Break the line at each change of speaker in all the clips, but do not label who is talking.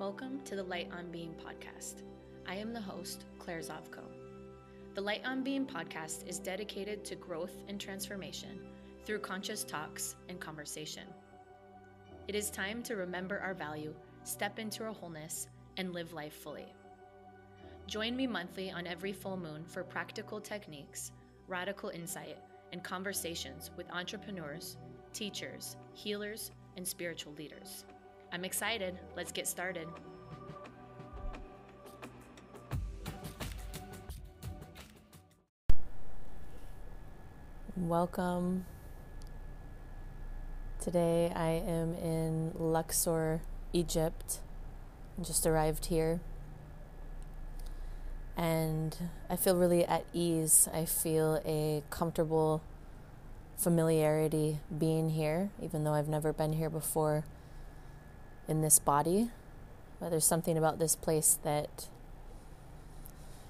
Welcome to the Light on Being podcast. I am the host, Claire Zavko. The Light on Being podcast is dedicated to growth and transformation through conscious talks and conversation. It is time to remember our value, step into our wholeness, and live life fully. Join me monthly on every full moon for practical techniques, radical insight, and conversations with entrepreneurs, teachers, healers, and spiritual leaders. I'm excited. Let's get started.
Welcome. Today I am in Luxor, Egypt. I just arrived here. And I feel really at ease. I feel a comfortable familiarity being here, even though I've never been here before in this body. But there's something about this place that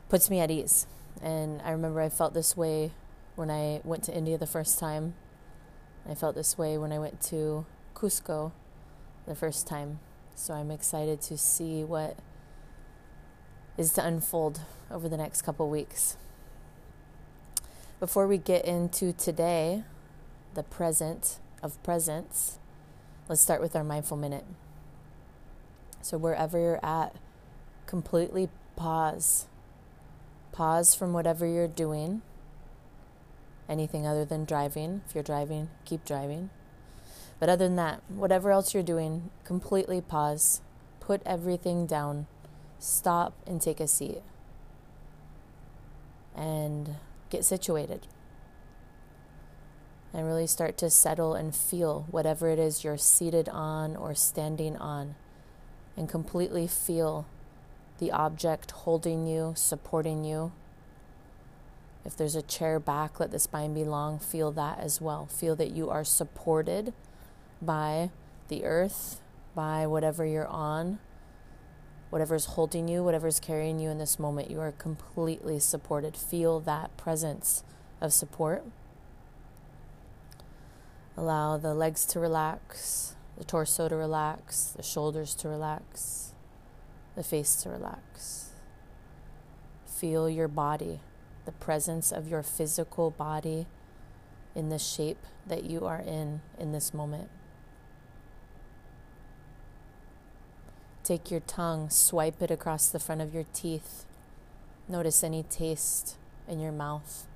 puts me at ease. And I remember I felt this way when I went to India the first time. I felt this way when I went to Cusco the first time. So I'm excited to see what is to unfold over the next couple weeks. Before we get into today, the present of presence, let's start with our mindful minute. So, wherever you're at, completely pause. Pause from whatever you're doing. Anything other than driving. If you're driving, keep driving. But other than that, whatever else you're doing, completely pause. Put everything down. Stop and take a seat. And get situated and really start to settle and feel whatever it is you're seated on or standing on, and completely feel the object holding you, supporting you. If there's a chair back, let the spine be long. Feel that as well. Feel that you are supported by the earth, by whatever you're on, whatever's holding you, whatever's carrying you in this moment. You are completely supported. Feel that presence of support. Allow the legs to relax, the torso to relax, the shoulders to relax, the face to relax. Feel your body, the presence of your physical body in the shape that you are in in this moment. Take your tongue, swipe it across the front of your teeth. Notice any taste in your mouth.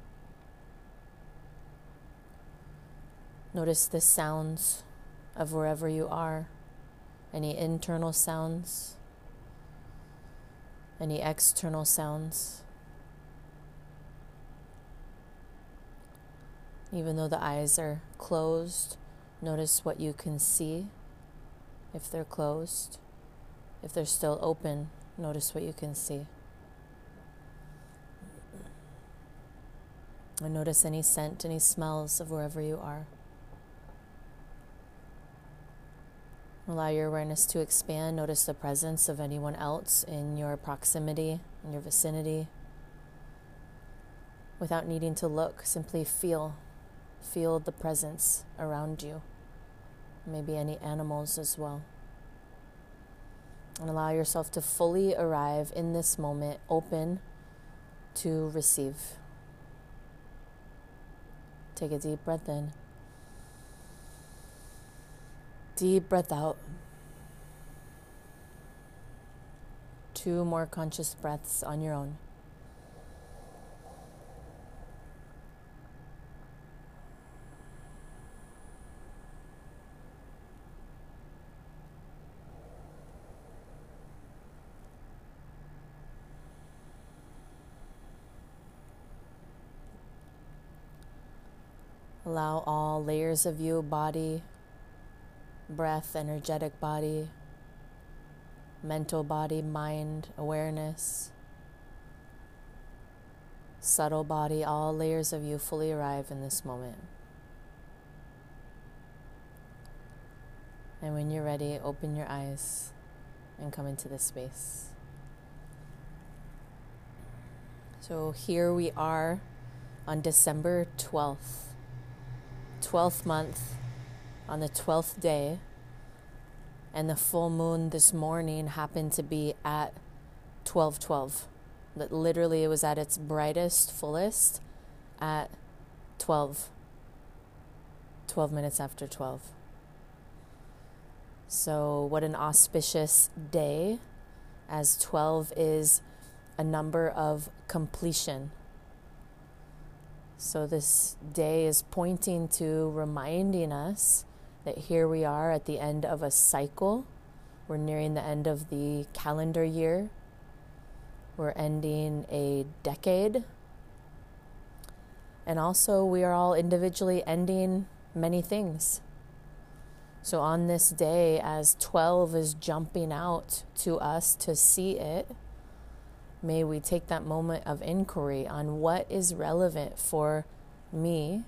Notice the sounds of wherever you are, any internal sounds, any external sounds. Even though the eyes are closed, notice what you can see if they're closed. If they're still open, notice what you can see. And notice any scent, any smells of wherever you are. Allow your awareness to expand. Notice the presence of anyone else in your proximity, in your vicinity. Without needing to look, simply feel. Feel the presence around you. Maybe any animals as well. And allow yourself to fully arrive in this moment, open to receive. Take a deep breath in. Deep breath out. Two more conscious breaths on your own. Allow all layers of you, body, breath, energetic body, mental body, mind, awareness, subtle body, all layers of you fully arrive in this moment. And when you're ready, open your eyes and come into this space. So here we are on December 12th, 12th month on the 12th day and the full moon this morning happened to be at 1212. That literally it was at its brightest, fullest at 12. 12 minutes after 12. So, what an auspicious day, as 12 is a number of completion. So, this day is pointing to reminding us that here we are at the end of a cycle. We're nearing the end of the calendar year. We're ending a decade. And also, we are all individually ending many things. So, on this day, as 12 is jumping out to us to see it, may we take that moment of inquiry on what is relevant for me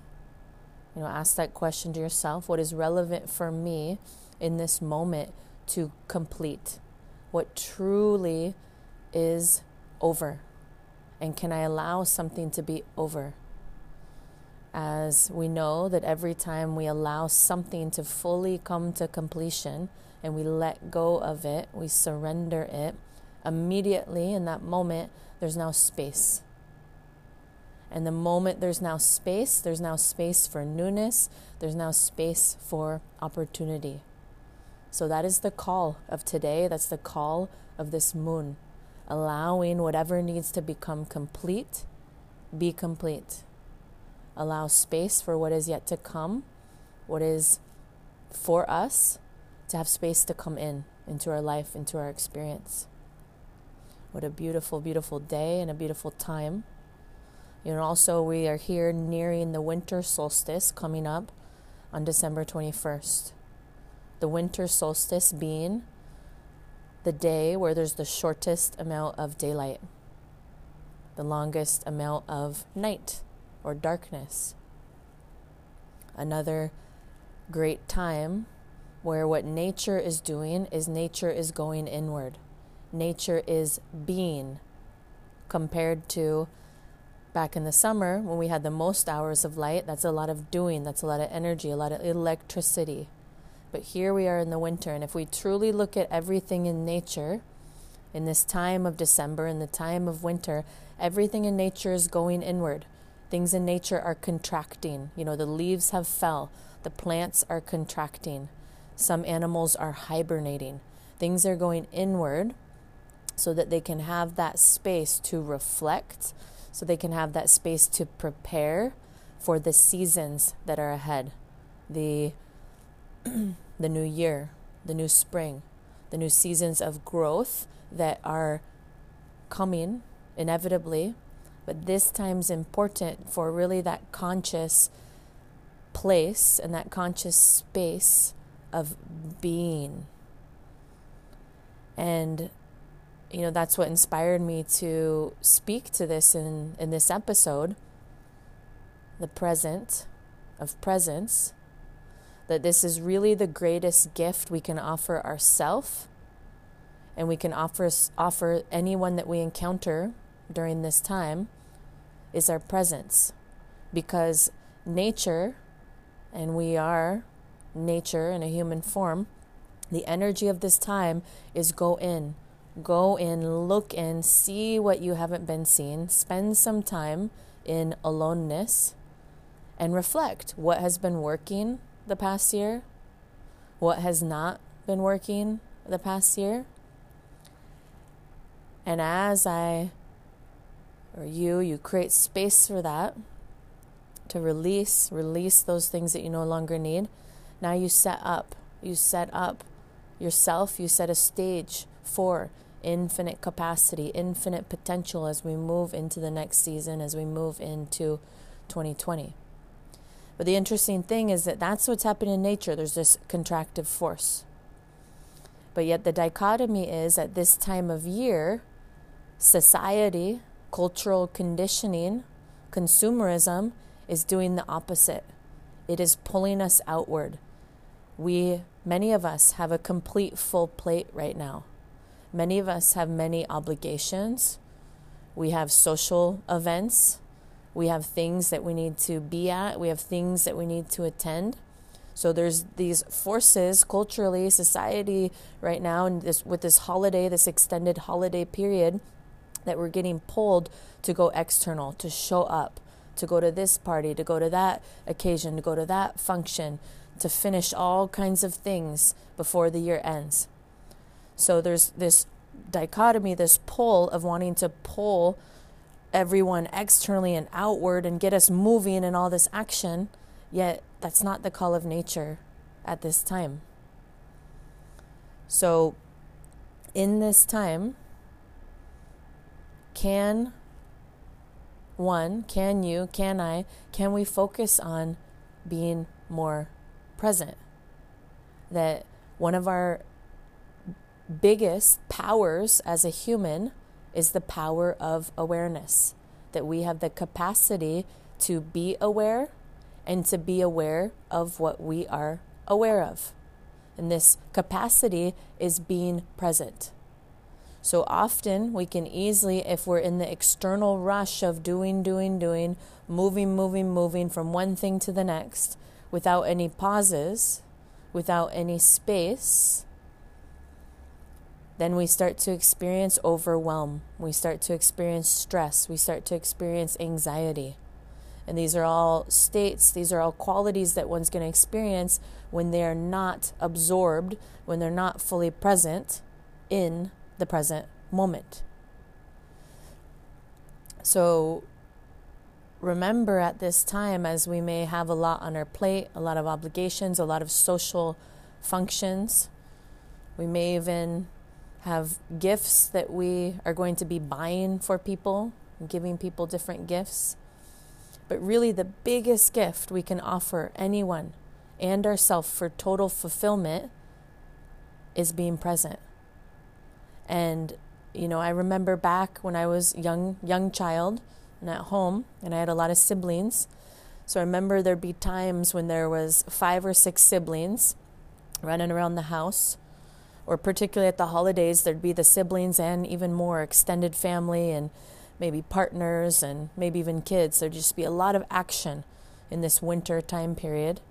you know, ask that question to yourself what is relevant for me in this moment to complete? What truly is over? And can I allow something to be over? As we know that every time we allow something to fully come to completion and we let go of it, we surrender it, immediately in that moment, there's now space. And the moment there's now space, there's now space for newness, there's now space for opportunity. So that is the call of today. That's the call of this moon. Allowing whatever needs to become complete, be complete. Allow space for what is yet to come, what is for us to have space to come in into our life, into our experience. What a beautiful, beautiful day and a beautiful time. You know, also we are here nearing the winter solstice coming up on December 21st. The winter solstice being the day where there's the shortest amount of daylight, the longest amount of night or darkness. Another great time where what nature is doing is nature is going inward. Nature is being compared to back in the summer when we had the most hours of light, that's a lot of doing, that's a lot of energy, a lot of electricity. But here we are in the winter, and if we truly look at everything in nature, in this time of December, in the time of winter, everything in nature is going inward. Things in nature are contracting. You know, the leaves have fell, the plants are contracting, some animals are hibernating. Things are going inward so that they can have that space to reflect so they can have that space to prepare for the seasons that are ahead. The the new year the new spring the new seasons of growth that are coming inevitably. But this time's important for really that conscious place and that conscious space of being. And you know, that's what inspired me to speak to this in, in this episode the present of presence. That this is really the greatest gift we can offer ourselves and we can offer offer anyone that we encounter during this time is our presence because nature and we are nature in a human form the energy of this time is go in Go in, look in, see what you haven't been seeing, spend some time in aloneness, and reflect what has been working the past year, what has not been working the past year. And as I, or you, you create space for that to release, release those things that you no longer need. Now you set up, you set up yourself, you set a stage for infinite capacity, infinite potential as we move into the next season, as we move into 2020. But the interesting thing is that that's what's happening in nature. There's this contractive force. But yet, the dichotomy is at this time of year, society, cultural conditioning, consumerism is doing the opposite. It is pulling us outward. We, many of us, have a complete full plate right now. Many of us have many obligations. We have social events. We have things that we need to be at. We have things that we need to attend. So there's these forces culturally, society right now, and this with this holiday, this extended holiday period, that we're getting pulled to go external, to show up, to go to this party, to go to that occasion, to go to that function, to finish all kinds of things before the year ends. So there's this dichotomy, this pull of wanting to pull everyone externally and outward and get us moving in all this action, yet that's not the call of nature at this time. So, in this time, can one, can you, can I, can we focus on being more present? That one of our biggest powers as a human is the power of awareness. That we have the capacity to be aware and to be aware of what we are aware of. And this capacity is being present. So often we can easily, if we're in the external rush of doing, doing, doing, moving, moving, moving from one thing to the next, without any pauses, without any space, then we start to experience overwhelm. We start to experience stress. We start to experience anxiety. And these are all states, these are all qualities that one's going to experience when they are not absorbed, when they're not fully present in the present moment. So remember at this time, as we may have a lot on our plate, a lot of obligations, a lot of social functions, we may even have gifts that we are going to be buying for people, giving people different gifts. But really, the biggest gift we can offer anyone and ourselves for total fulfillment is being present. And you know, I remember back when I was young young child and at home and I had a lot of siblings. So I remember there'd be times when there was five or six siblings running around the house or particularly at the holidays there'd be the siblings and even more extended family and maybe partners and maybe even kids. There'd just be a lot of action in this winter time period,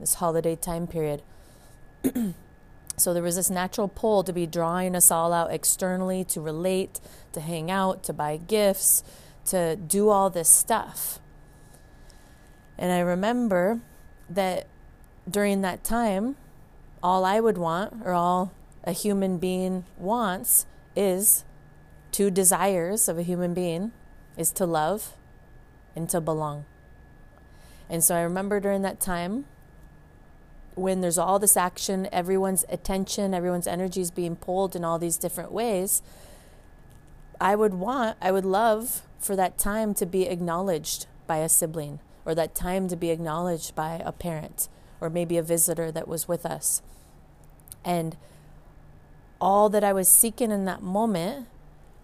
this holiday time period. So there was this natural pull to be drawing us all out externally, to relate, to hang out, to buy gifts, to do all this stuff. And I remember that during that time, all I would want, or all a human being wants, is two desires of a human being is to love and to belong. And so I remember during that time when there's all this action, everyone's attention, everyone's energy is being pulled in all these different ways, I would want, I would love for that time to be acknowledged by a sibling or that time to be acknowledged by a parent or maybe a visitor that was with us. And all that I was seeking in that moment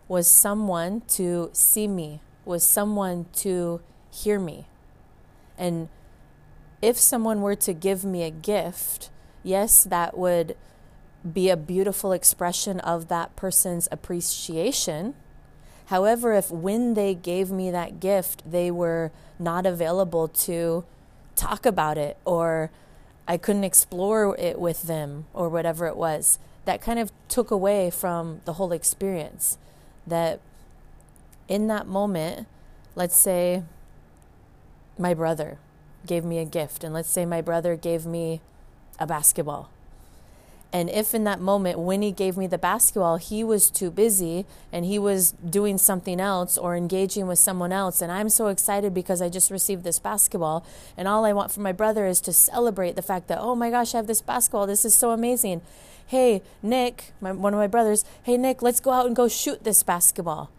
was someone to see me, was someone to hear me. And if someone were to give me a gift, yes, that would be a beautiful expression of that person's appreciation. However, if when they gave me that gift, they were not available to talk about it or I couldn't explore it with them or whatever it was, that kind of took away from the whole experience. That in that moment, let's say my brother, gave me a gift, and let's say my brother gave me a basketball. And if in that moment, when he gave me the basketball, he was too busy and he was doing something else or engaging with someone else, and I'm so excited because I just received this basketball, and all I want from my brother is to celebrate the fact that, oh my gosh, I have this basketball. This is so amazing. Hey, Nick, my, one of my brothers, hey, Nick, let's go out and go shoot this basketball.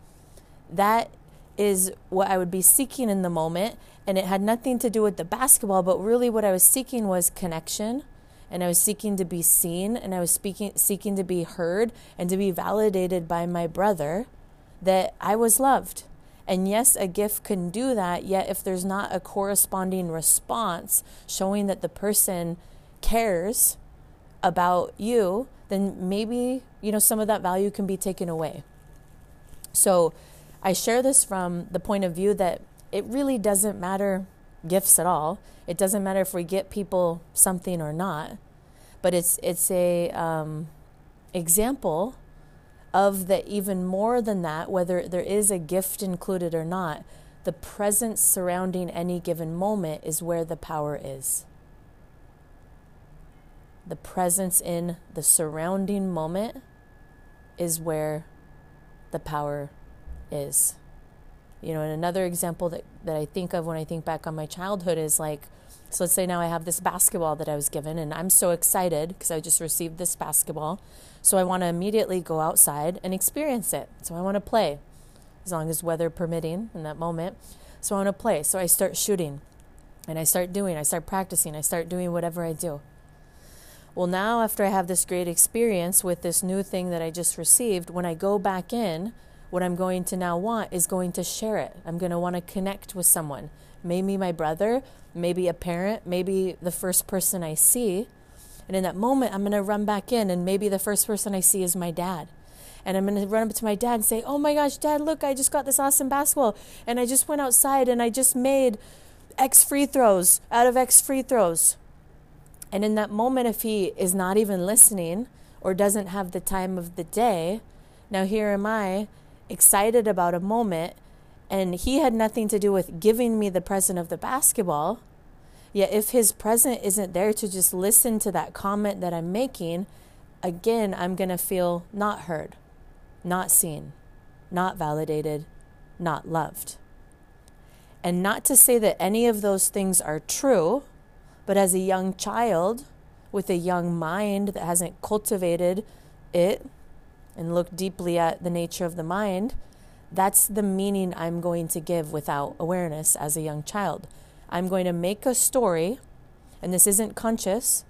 That is what I would be seeking in the moment and it had nothing to do with the basketball, but really what I was seeking was connection and I was seeking to be seen and I was speaking seeking to be heard and to be validated by my brother that I was loved. And yes, a gift can do that, yet if there's not a corresponding response showing that the person cares about you, then maybe, you know, some of that value can be taken away. So, I share this from the point of view that it really doesn't matter gifts at all. It doesn't matter if we get people something or not, but it's it's a um, example of that even more than that, whether there is a gift included or not, the presence surrounding any given moment is where the power is. The presence in the surrounding moment is where the power is. You know, and another example that, that I think of when I think back on my childhood is like, so let's say now I have this basketball that I was given, and I'm so excited because I just received this basketball. So I want to immediately go outside and experience it. So I want to play, as long as weather permitting in that moment. So I want to play. So I start shooting, and I start doing, I start practicing, I start doing whatever I do. Well, now after I have this great experience with this new thing that I just received, when I go back in, what I'm going to now want is going to share it. I'm going to want to connect with someone. Maybe my brother, maybe a parent, maybe the first person I see. And in that moment, I'm going to run back in, and maybe the first person I see is my dad. And I'm going to run up to my dad and say, Oh my gosh, dad, look, I just got this awesome basketball. And I just went outside and I just made X free throws out of X free throws. And in that moment, if he is not even listening or doesn't have the time of the day, now here am I excited about a moment, and he had nothing to do with giving me the present of the basketball. Yet, if his present isn't there to just listen to that comment that I'm making, again, I'm going to feel not heard, not seen, not validated, not loved. And not to say that any of those things are true, but as a young child with a young mind that hasn't cultivated it, and looked deeply at the nature of the mind, that's the meaning I'm going to give without awareness as a young child. I'm going to make a story, and this isn't conscious.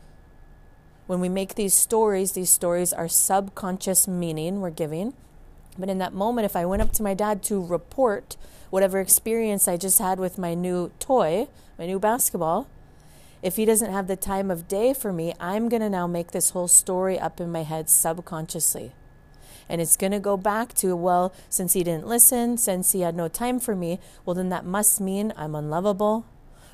When we make these stories, these stories are subconscious meaning we're giving. But in that moment, if I went up to my dad to report whatever experience I just had with my new toy, my new basketball, if he doesn't have the time of day for me, I'm going to now make this whole story up in my head subconsciously. And it's going to go back to, well, since he didn't listen, since he had no time for me, well, then that must mean I'm unlovable.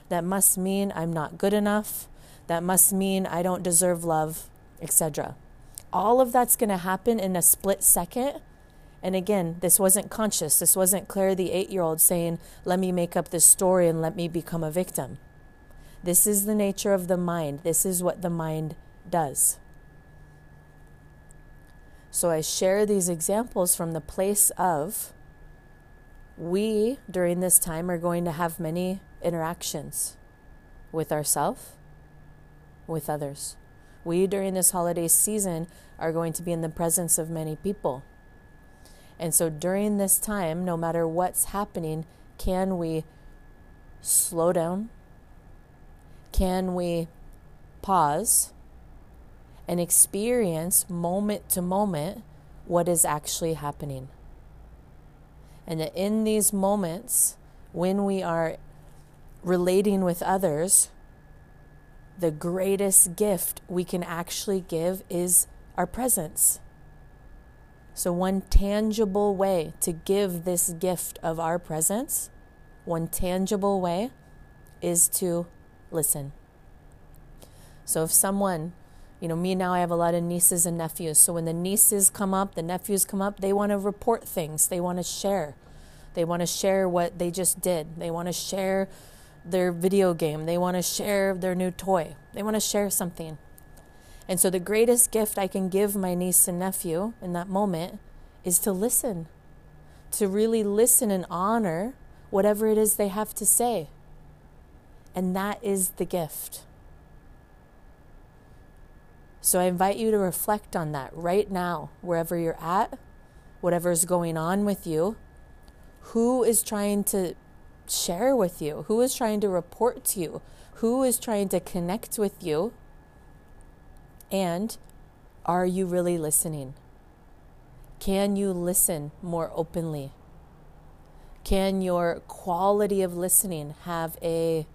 That must mean I'm not good enough. That must mean I don't deserve love, etc. All of that's going to happen in a split second. And again, this wasn't conscious. This wasn't Claire, the eight year old, saying, let me make up this story and let me become a victim. This is the nature of the mind. This is what the mind does. So I share these examples from the place of we during this time are going to have many interactions with ourselves, with others. We during this holiday season are going to be in the presence of many people. And so during this time, no matter what's happening, can we slow down? Can we pause and experience moment to moment what is actually happening. And that in these moments, when we are relating with others, the greatest gift we can actually give is our presence. So, one tangible way to give this gift of our presence, one tangible way, is to listen. So, if someone you know, me now, I have a lot of nieces and nephews. So when the nieces come up, the nephews come up, they want to report things, they want to share. They want to share what they just did, they want to share their video game, they want to share their new toy, they want to share something. And so the greatest gift I can give my niece and nephew in that moment is to listen, to really listen and honor whatever it is they have to say. And that is the gift. So I invite you to reflect on that right now, wherever you're at, whatever's going on with you. Who is trying to share with you? Who is trying to report to you? Who is trying to connect with you? And are you really listening? Can you listen more openly? Can your quality of listening have a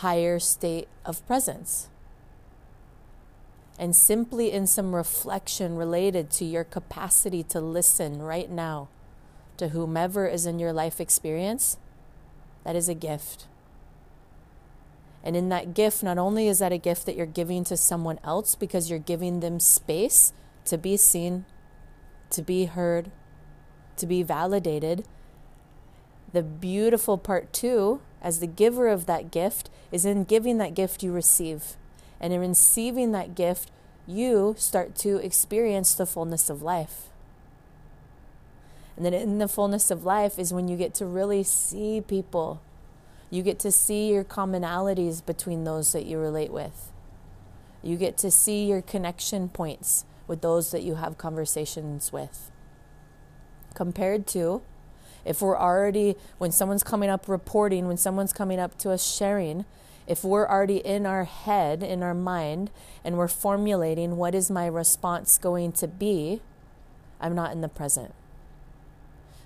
higher state of presence? and simply in some reflection related to your capacity to listen right now to whomever is in your life experience, that is a gift. And in that gift, not only is that a gift that you're giving to someone else because you're giving them space to be seen, to be heard, to be validated. The beautiful part, too, as the giver of that gift, is in giving that gift you receive. And in receiving that gift, you start to experience the fullness of life. And then in the fullness of life is when you get to really see people you get to see your commonalities between those that you relate with. You get to see your connection points with those that you have conversations with. Compared to if we're already, when someone's coming up reporting, when someone's coming up to us sharing, if we're already in our head, in our mind, and we're formulating what is my response going to be, I'm not in the present.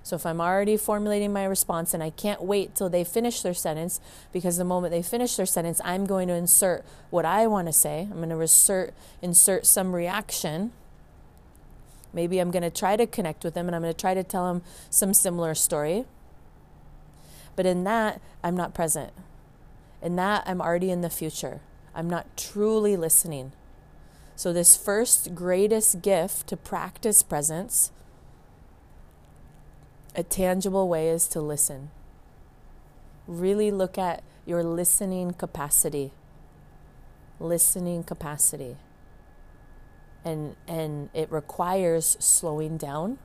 So if I'm already formulating my response and I can't wait till they finish their sentence, because the moment they finish their sentence, I'm going to insert what I want to say. I'm going to insert, insert some reaction. Maybe I'm going to try to connect with them and I'm going to try to tell them some similar story. But in that, I'm not present. In that, I'm already in the future. I'm not truly listening. So, this first greatest gift to practice presence a tangible way is to listen. Really look at your listening capacity. Listening capacity. And, and it requires slowing down.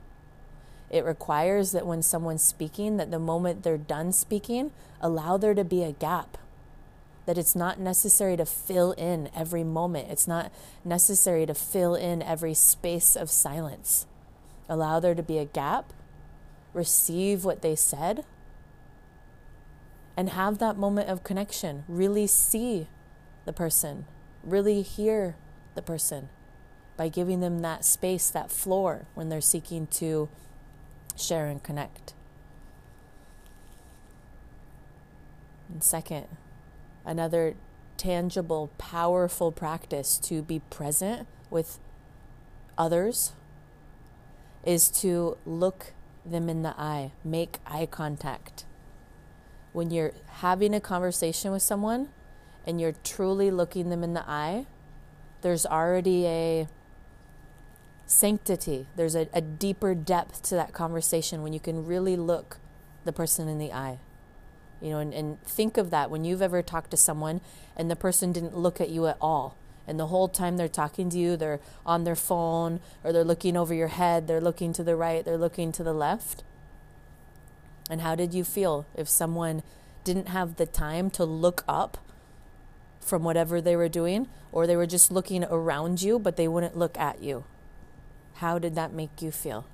It requires that when someone's speaking, that the moment they're done speaking, allow there to be a gap. That it's not necessary to fill in every moment. It's not necessary to fill in every space of silence. Allow there to be a gap receive what they said and have that moment of connection. Really see the person, really hear the person by giving them that space, that floor when they're seeking to share and connect. And second, another tangible, powerful practice to be present with others is to look them in the eye, make eye contact. When you're having a conversation with someone and you're truly looking them in the eye, there's already a sanctity, there's a, a deeper depth to that conversation when you can really look the person in the eye. You know, and, and think of that when you've ever talked to someone and the person didn't look at you at all and the whole time they're talking to you, they're on their phone or they're looking over your head, they're looking to the right, they're looking to the left. And how did you feel if someone didn't have the time to look up from whatever they were doing, or they were just looking around you, but they wouldn't look at you? How did that make you feel?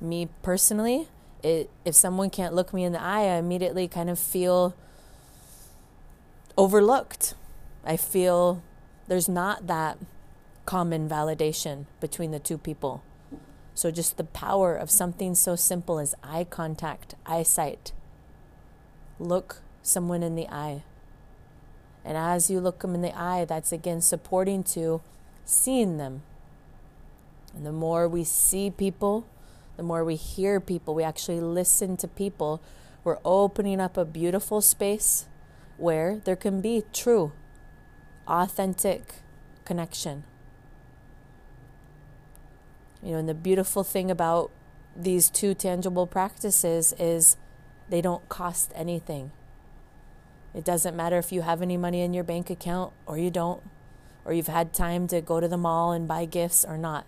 Me personally, it, if someone can't look me in the eye, I immediately kind of feel overlooked. I feel there's not that common validation between the two people. So, just the power of something so simple as eye contact, eyesight. Look someone in the eye. And as you look them in the eye, that's again supporting to seeing them. And the more we see people, the more we hear people, we actually listen to people, we're opening up a beautiful space where there can be true, authentic connection. You know, and the beautiful thing about these two tangible practices is they don't cost anything. It doesn't matter if you have any money in your bank account or you don't, or you've had time to go to the mall and buy gifts or not.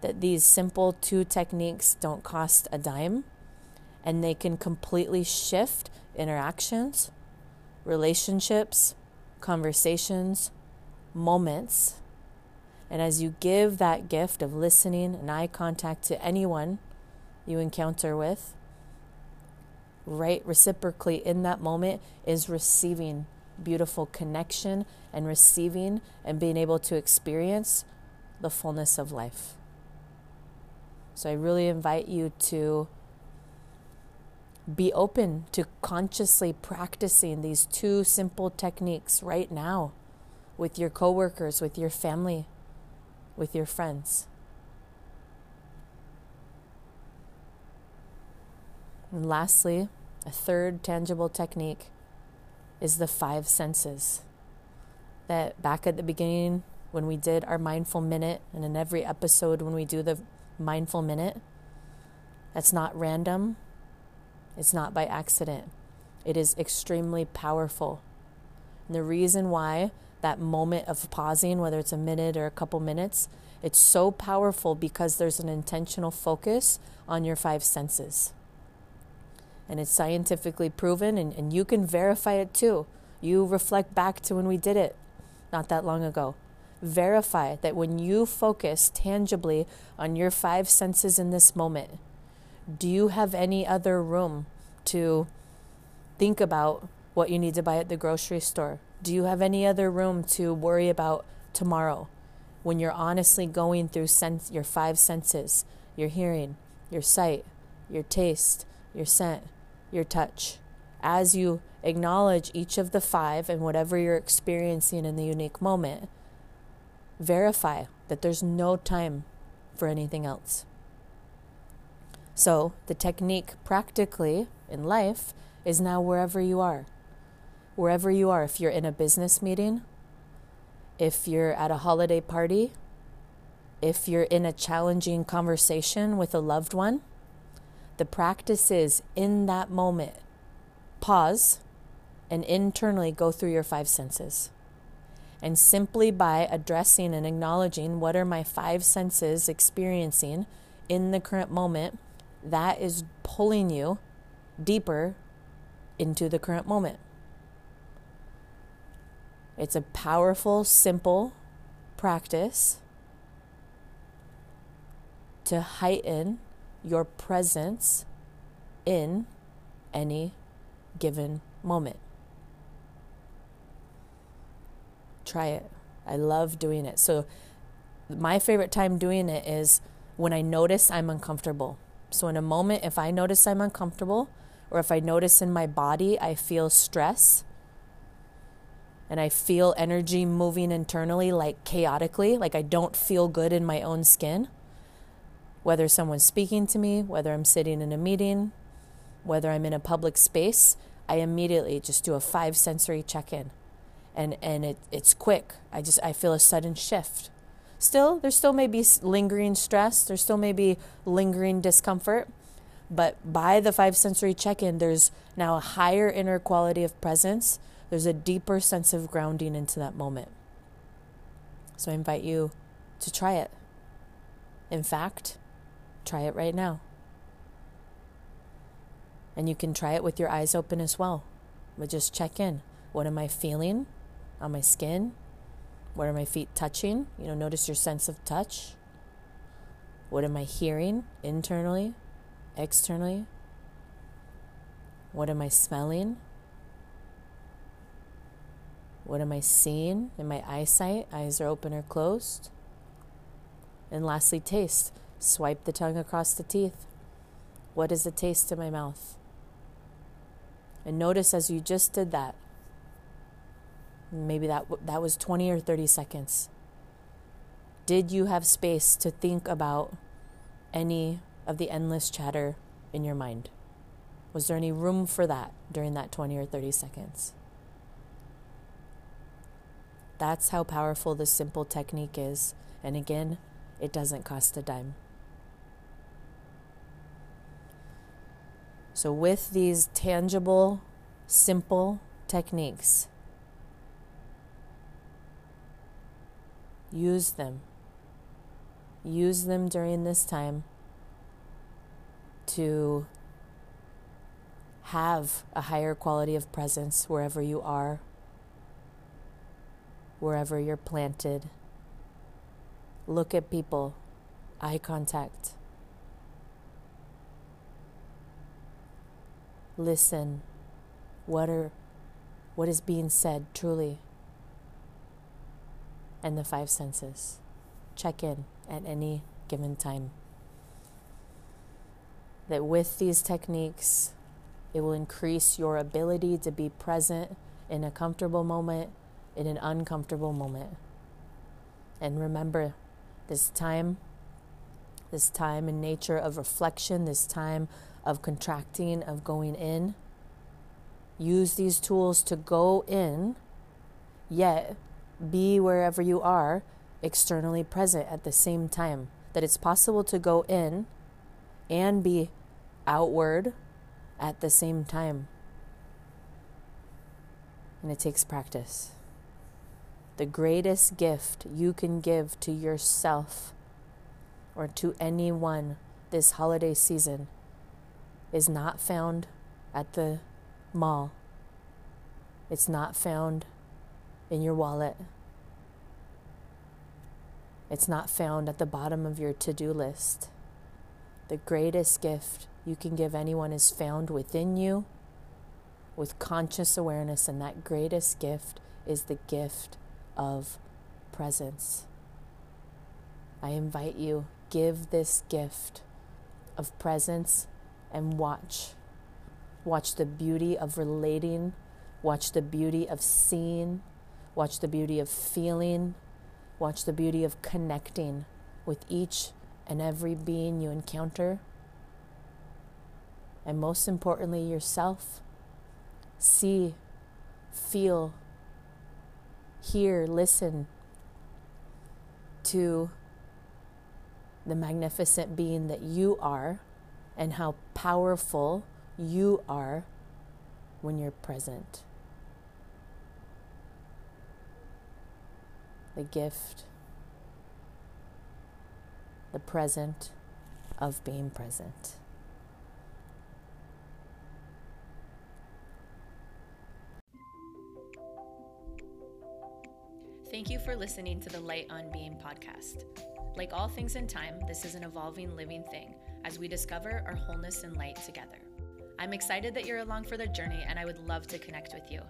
That these simple two techniques don't cost a dime and they can completely shift interactions relationships, conversations, moments. And as you give that gift of listening and eye contact to anyone you encounter with, right reciprocally in that moment is receiving beautiful connection and receiving and being able to experience the fullness of life. So I really invite you to be open to consciously practicing these two simple techniques right now with your coworkers, with your family, with your friends. And lastly, a third tangible technique is the five senses. That back at the beginning, when we did our mindful minute, and in every episode, when we do the mindful minute, that's not random, it's not by accident. It is extremely powerful. And the reason why that moment of pausing, whether it's a minute or a couple minutes, it's so powerful because there's an intentional focus on your five senses. And it's scientifically proven, and, and you can verify it too. You reflect back to when we did it not that long ago. Verify that when you focus tangibly on your five senses in this moment, do you have any other room to think about what you need to buy at the grocery store? Do you have any other room to worry about tomorrow when you're honestly going through sense, your five senses your hearing, your sight, your taste, your scent, your touch? As you acknowledge each of the five and whatever you're experiencing in the unique moment, verify that there's no time for anything else. So, the technique practically in life is now wherever you are. Wherever you are, if you're in a business meeting, if you're at a holiday party, if you're in a challenging conversation with a loved one, the practice is in that moment, pause and internally go through your five senses. And simply by addressing and acknowledging what are my five senses experiencing in the current moment, that is pulling you deeper into the current moment. It's a powerful, simple practice to heighten your presence in any given moment. Try it. I love doing it. So, my favorite time doing it is when I notice I'm uncomfortable. So, in a moment, if I notice I'm uncomfortable, or if I notice in my body I feel stress and I feel energy moving internally, like chaotically, like I don't feel good in my own skin, whether someone's speaking to me, whether I'm sitting in a meeting, whether I'm in a public space, I immediately just do a five sensory check in. And, and it, it's quick. I just I feel a sudden shift. Still, there still may be lingering stress. There still may be lingering discomfort. But by the five sensory check in, there's now a higher inner quality of presence. There's a deeper sense of grounding into that moment. So I invite you to try it. In fact, try it right now. And you can try it with your eyes open as well. But just check in. What am I feeling on my skin? What are my feet touching? You know, notice your sense of touch. What am I hearing internally? externally? What am I smelling? What am I seeing in my eyesight? Eyes are open or closed. And lastly, taste. Swipe the tongue across the teeth. What is the taste in my mouth? And notice as you just did that, maybe that, that was 20 or 30 seconds. Did you have space to think about any of the endless chatter in your mind? Was there any room for that during that 20 or 30 seconds? That's how powerful this simple technique is. And again, it doesn't cost a dime. So, with these tangible, simple techniques, use them. Use them during this time to have a higher quality of presence wherever you are, wherever you're planted. Look at people, eye contact. Listen. What are what is being said truly? And the five senses. Check in at any given time that with these techniques, it will increase your ability to be present in a comfortable moment, in an uncomfortable moment. And remember, this time, this time in nature of reflection, this time of contracting, of going in, use these tools to go in, yet be wherever you are, externally present at the same time. That it's possible to go in and be outward at the same time. And it takes practice. The greatest gift you can give to yourself or to anyone this holiday season is not found at the mall. It's not found in your wallet. It's not found at the bottom of your to do list. The greatest gift you can give anyone is found within you with conscious awareness, and that greatest gift is the gift of presence. I invite you, give this gift of presence and watch. Watch the beauty of relating, watch the beauty of seeing, watch the beauty of feeling, watch the beauty of connecting with each and every being you encounter. And most importantly, yourself. See, feel, hear, listen to the magnificent being that you are and how powerful you are when you're present. The gift the present of being present.
Thank you for listening to the Light on Being podcast. Like all things in time, this is an evolving living thing as we discover our wholeness and light together. I'm excited that you're along for the journey and I would love to connect with you.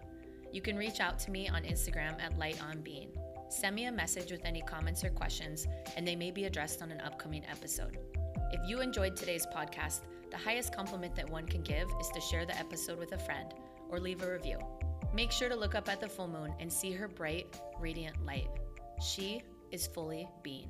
You can reach out to me on Instagram at Light on. Send me a message with any comments or questions, and they may be addressed on an upcoming episode. If you enjoyed today's podcast, the highest compliment that one can give is to share the episode with a friend or leave a review. Make sure to look up at the full moon and see her bright, radiant light. She is fully being.